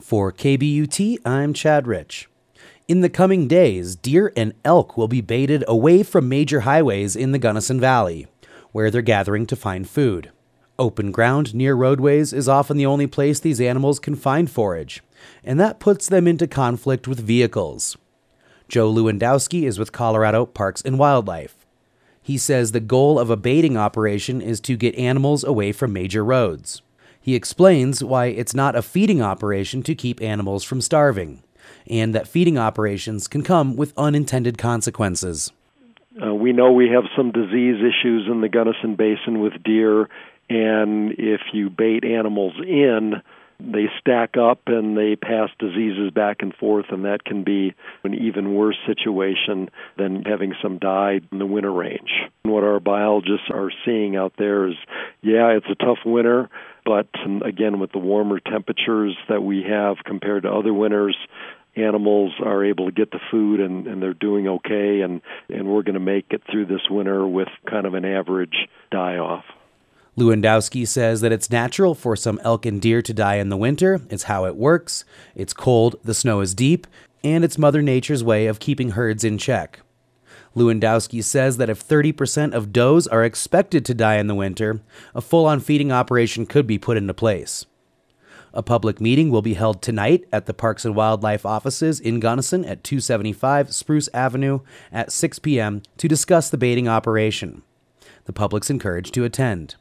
For KBUT, I'm Chad Rich. In the coming days, deer and elk will be baited away from major highways in the Gunnison Valley, where they're gathering to find food. Open ground near roadways is often the only place these animals can find forage, and that puts them into conflict with vehicles. Joe Lewandowski is with Colorado Parks and Wildlife. He says the goal of a baiting operation is to get animals away from major roads. He explains why it's not a feeding operation to keep animals from starving, and that feeding operations can come with unintended consequences. Uh, we know we have some disease issues in the Gunnison Basin with deer, and if you bait animals in, they stack up and they pass diseases back and forth, and that can be an even worse situation than having some die in the winter range. And what our biologists are seeing out there is yeah, it's a tough winter, but um, again, with the warmer temperatures that we have compared to other winters, animals are able to get the food and, and they're doing okay, and, and we're going to make it through this winter with kind of an average die off. Lewandowski says that it's natural for some elk and deer to die in the winter. It's how it works. It's cold, the snow is deep, and it's Mother Nature's way of keeping herds in check. Lewandowski says that if 30% of does are expected to die in the winter, a full on feeding operation could be put into place. A public meeting will be held tonight at the Parks and Wildlife offices in Gunnison at 275 Spruce Avenue at 6 p.m. to discuss the baiting operation. The public's encouraged to attend.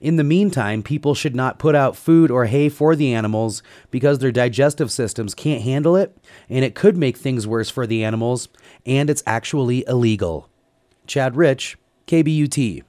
In the meantime, people should not put out food or hay for the animals because their digestive systems can't handle it, and it could make things worse for the animals, and it's actually illegal. Chad Rich, KBUT.